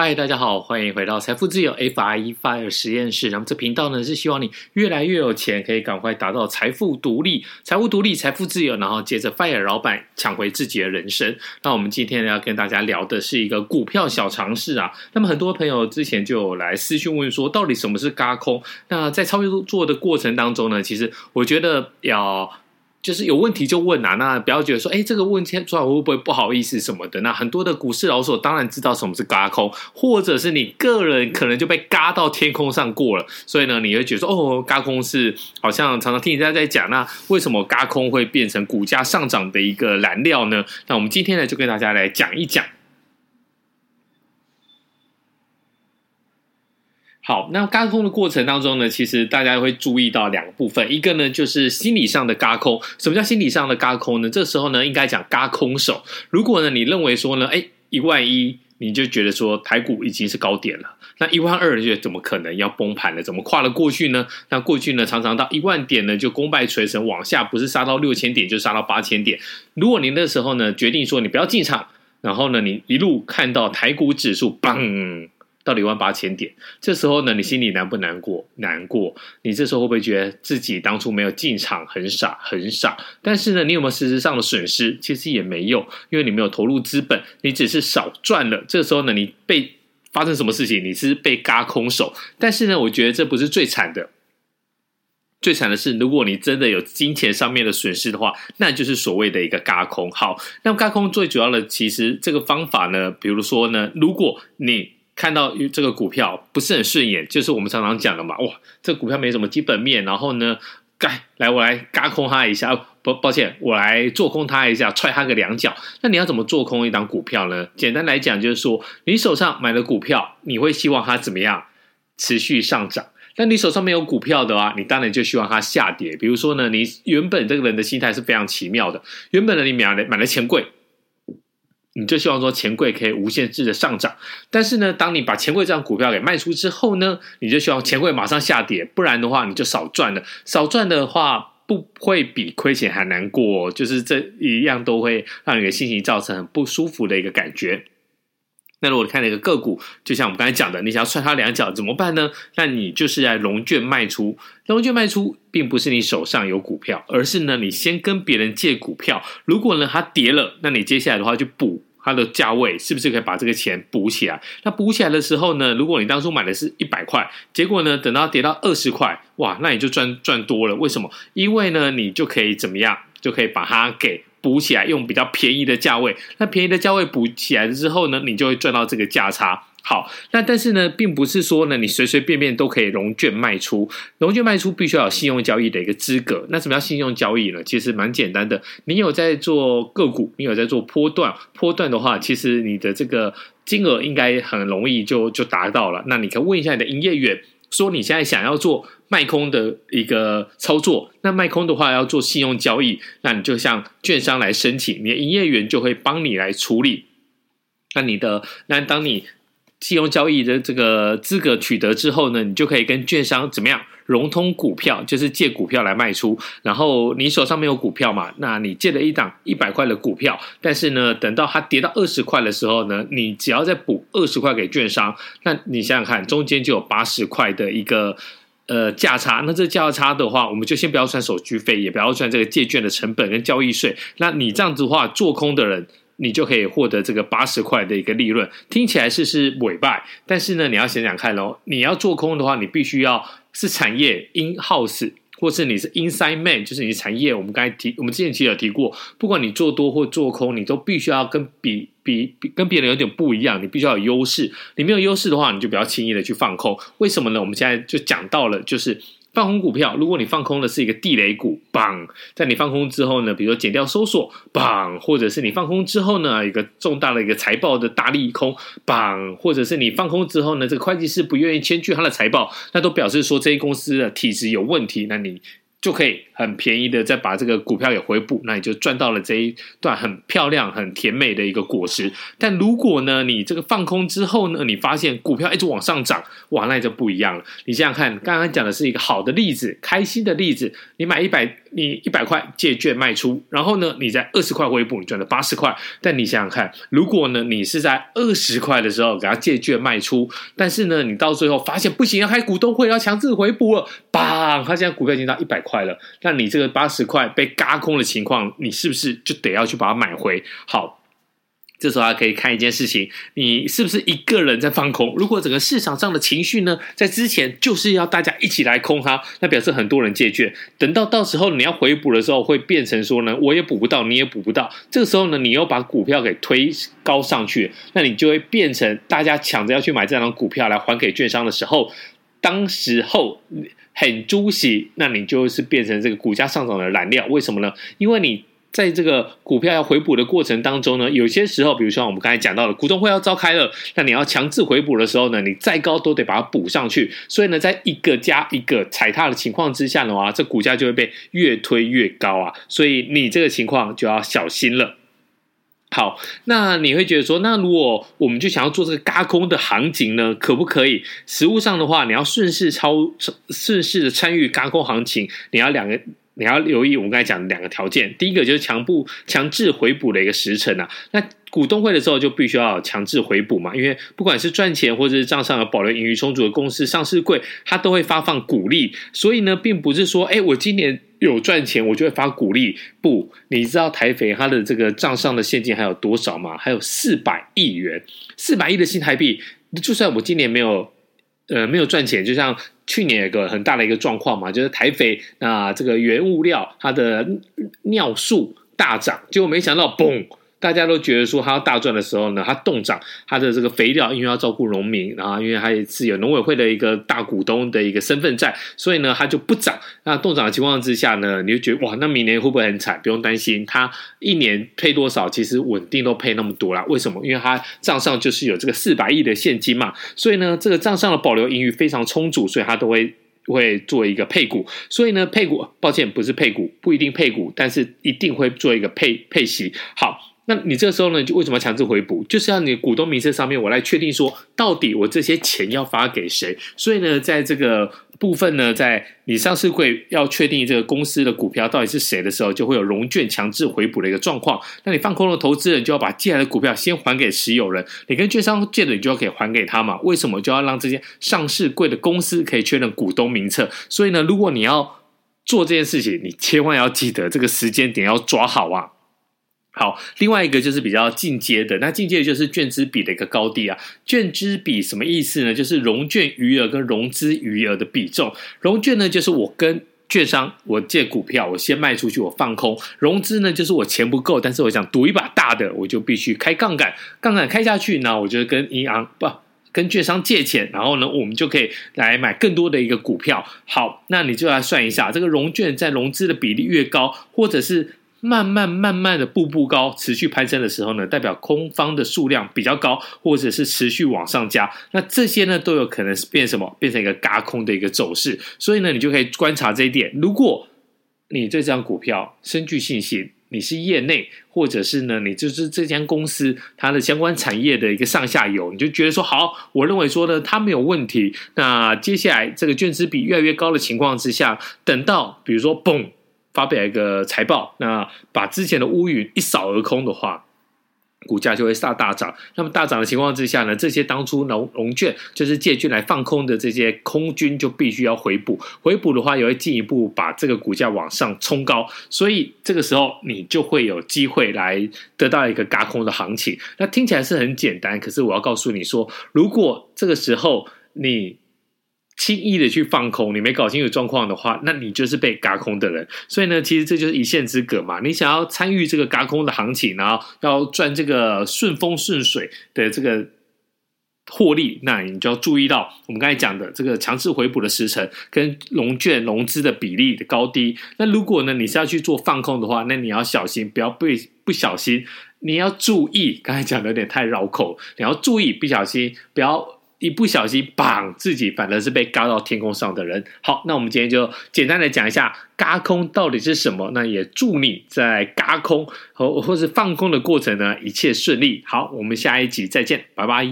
嗨，大家好，欢迎回到财富自由 FIRE FIRE 实验室。那么这频道呢是希望你越来越有钱，可以赶快达到财富独立、财务独立、财富自由，然后接着 FIRE 老板抢回自己的人生。那我们今天要跟大家聊的是一个股票小常识啊。那么很多朋友之前就有来私讯问说，到底什么是轧空？那在操作的过程当中呢，其实我觉得要。就是有问题就问啊，那不要觉得说，哎，这个问题出来会不会不好意思什么的？那很多的股市老手当然知道什么是嘎空，或者是你个人可能就被嘎到天空上过了，所以呢，你会觉得说，哦，嘎空是好像常常听人家在讲，那为什么嘎空会变成股价上涨的一个燃料呢？那我们今天呢，就跟大家来讲一讲。好，那嘎空的过程当中呢，其实大家会注意到两个部分，一个呢就是心理上的嘎空。什么叫心理上的嘎空呢？这时候呢，应该讲嘎空手。如果呢，你认为说呢，哎，一万一，你就觉得说台股已经是高点了，那一万二，你觉得怎么可能要崩盘了？怎么跨了过去呢？那过去呢，常常到一万点呢，就功败垂成，往下不是杀到六千点，就杀到八千点。如果你那时候呢，决定说你不要进场，然后呢，你一路看到台股指数嘣。到一万八千点，这时候呢，你心里难不难过？难过。你这时候会不会觉得自己当初没有进场很傻很傻？但是呢，你有没有实质上的损失？其实也没有，因为你没有投入资本，你只是少赚了。这时候呢，你被发生什么事情？你是被嘎空手。但是呢，我觉得这不是最惨的，最惨的是，如果你真的有金钱上面的损失的话，那就是所谓的一个嘎空。好，那么嘎空最主要的，其实这个方法呢，比如说呢，如果你看到这个股票不是很顺眼，就是我们常常讲的嘛。哇，这股票没什么基本面，然后呢，该来我来嘎空它一下，不抱歉，我来做空它一下，踹它个两脚。那你要怎么做空一档股票呢？简单来讲，就是说你手上买的股票，你会希望它怎么样持续上涨？那你手上没有股票的话，你当然就希望它下跌。比如说呢，你原本这个人的心态是非常奇妙的，原本呢你买了买了钱柜。你就希望说钱柜可以无限制的上涨，但是呢，当你把钱柜这张股票给卖出之后呢，你就希望钱柜马上下跌，不然的话你就少赚了。少赚的话不会比亏钱还难过，就是这一样都会让你的心情造成很不舒服的一个感觉。那如果你看一个个股，就像我们刚才讲的，你想要踹它两脚怎么办呢？那你就是在融券卖出，融券卖出并不是你手上有股票，而是呢你先跟别人借股票，如果呢它跌了，那你接下来的话就补。它的价位是不是可以把这个钱补起来？那补起来的时候呢，如果你当初买的是一百块，结果呢，等到跌到二十块，哇，那你就赚赚多了。为什么？因为呢，你就可以怎么样？就可以把它给补起来，用比较便宜的价位。那便宜的价位补起来之后呢，你就会赚到这个价差。好，那但是呢，并不是说呢，你随随便便都可以融券卖出。融券卖出必须要有信用交易的一个资格。那什么叫信用交易呢？其实蛮简单的。你有在做个股，你有在做波段，波段的话，其实你的这个金额应该很容易就就达到了。那你可以问一下你的营业员，说你现在想要做卖空的一个操作。那卖空的话要做信用交易，那你就向券商来申请，你的营业员就会帮你来处理。那你的那当你信用交易的这个资格取得之后呢，你就可以跟券商怎么样融通股票，就是借股票来卖出。然后你手上没有股票嘛，那你借了一档一百块的股票，但是呢，等到它跌到二十块的时候呢，你只要再补二十块给券商，那你想想看，中间就有八十块的一个呃价差。那这价差的话，我们就先不要算手续费，也不要算这个借券的成本跟交易税。那你这样子的话，做空的人。你就可以获得这个八十块的一个利润，听起来是是尾败，但是呢，你要想想看喽，你要做空的话，你必须要是产业 in house，或是你是 inside man，就是你产业。我们刚才提，我们之前其实有提过，不管你做多或做空，你都必须要跟比比比跟别人有点不一样，你必须要有优势。你没有优势的话，你就不要轻易的去放空。为什么呢？我们现在就讲到了，就是。放空股票，如果你放空的是一个地雷股，棒，在你放空之后呢，比如说减掉搜索，棒，或者是你放空之后呢，一个重大的一个财报的大利空，棒，或者是你放空之后呢，这个会计师不愿意签据他的财报，那都表示说这些公司的体质有问题，那你。就可以很便宜的再把这个股票给回补，那你就赚到了这一段很漂亮、很甜美的一个果实。但如果呢，你这个放空之后呢，你发现股票一直往上涨，哇，那就不一样了。你想想看，刚刚讲的是一个好的例子，开心的例子。你买一百你一百块借券卖出，然后呢，你在二十块回补，你赚了八十块。但你想想看，如果呢，你是在二十块的时候给他借券卖出，但是呢，你到最后发现不行，要开股东会，要强制回补了，砰！他现在股票已经到一百块了，那你这个八十块被嘎空的情况，你是不是就得要去把它买回？好。这时候还可以看一件事情，你是不是一个人在放空？如果整个市场上的情绪呢，在之前就是要大家一起来空它，那表示很多人借券。等到到时候你要回补的时候，会变成说呢，我也补不到，你也补不到。这个时候呢，你又把股票给推高上去，那你就会变成大家抢着要去买这张股票来还给券商的时候，当时候很猪喜，那你就是变成这个股价上涨的燃料。为什么呢？因为你。在这个股票要回补的过程当中呢，有些时候，比如说我们刚才讲到的股东会要召开了，那你要强制回补的时候呢，你再高都得把它补上去。所以呢，在一个加一个踩踏的情况之下的话，这股价就会被越推越高啊。所以你这个情况就要小心了。好，那你会觉得说，那如果我们就想要做这个轧空的行情呢，可不可以？实物上的话，你要顺势超顺势的参与轧空行情，你要两个。你要留意我们刚才讲的两个条件，第一个就是强不强制回补的一个时程啊。那股东会的时候就必须要强制回补嘛，因为不管是赚钱或者是账上有保留盈余充足的公司，上市柜它都会发放股利，所以呢，并不是说，哎，我今年有赚钱，我就会发股利。不，你知道台肥它的这个账上的现金还有多少吗？还有四百亿元，四百亿的新台币，就算我今年没有。呃，没有赚钱，就像去年有个很大的一个状况嘛，就是台肥那这个原物料它的尿素大涨，结果没想到嘣。大家都觉得说它要大赚的时候呢，它冻涨，它的这个肥料因为要照顾农民，然后因为它也是有农委会的一个大股东的一个身份在，所以呢它就不涨。那冻涨的情况之下呢，你就觉得哇，那明年会不会很惨？不用担心，它一年配多少，其实稳定都配那么多啦。为什么？因为它账上就是有这个四百亿的现金嘛，所以呢这个账上的保留盈余非常充足，所以它都会会做一个配股。所以呢配股，抱歉不是配股，不一定配股，但是一定会做一个配配息。好。那你这个时候呢，就为什么要强制回补？就是要你股东名册上面，我来确定说，到底我这些钱要发给谁。所以呢，在这个部分呢，在你上市会要确定这个公司的股票到底是谁的时候，就会有融券强制回补的一个状况。那你放空的投资人就要把借来的股票先还给持有人，你跟券商借的，你就要可以还给他嘛？为什么就要让这些上市贵的公司可以确认股东名册？所以呢，如果你要做这件事情，你千万要记得这个时间点要抓好啊。好，另外一个就是比较进阶的，那进阶的就是券资比的一个高低啊。券资比什么意思呢？就是融券余额跟融资余额的比重。融券呢，就是我跟券商我借股票，我先卖出去，我放空。融资呢，就是我钱不够，但是我想赌一把大的，我就必须开杠杆，杠杆开下去，那我就跟银行不跟券商借钱，然后呢，我们就可以来买更多的一个股票。好，那你就来算一下，这个融券在融资的比例越高，或者是。慢慢慢慢的步步高，持续攀升的时候呢，代表空方的数量比较高，或者是持续往上加，那这些呢都有可能是变什么？变成一个轧空的一个走势。所以呢，你就可以观察这一点。如果你对这张股票深具信心，你是业内，或者是呢，你就是这间公司它的相关产业的一个上下游，你就觉得说好，我认为说呢，它没有问题。那接下来这个券资比越来越高的情况之下，等到比如说嘣。发表一个财报，那把之前的乌云一扫而空的话，股价就会大大涨。那么大涨的情况之下呢，这些当初融融券就是借券来放空的这些空军就必须要回补，回补的话也会进一步把这个股价往上冲高。所以这个时候你就会有机会来得到一个轧空的行情。那听起来是很简单，可是我要告诉你说，如果这个时候你轻易的去放空，你没搞清楚状况的话，那你就是被嘎空的人。所以呢，其实这就是一线之隔嘛。你想要参与这个嘎空的行情，然后要赚这个顺风顺水的这个获利，那你就要注意到我们刚才讲的这个强势回补的时程跟融券融资的比例的高低。那如果呢，你是要去做放空的话，那你要小心，不要被不小心。你要注意，刚才讲的有点太绕口，你要注意，不小心不要。一不小心，绑自己反而是被嘎到天空上的人。好，那我们今天就简单的讲一下嘎空到底是什么。那也祝你在嘎空和或是放空的过程呢，一切顺利。好，我们下一集再见，拜拜。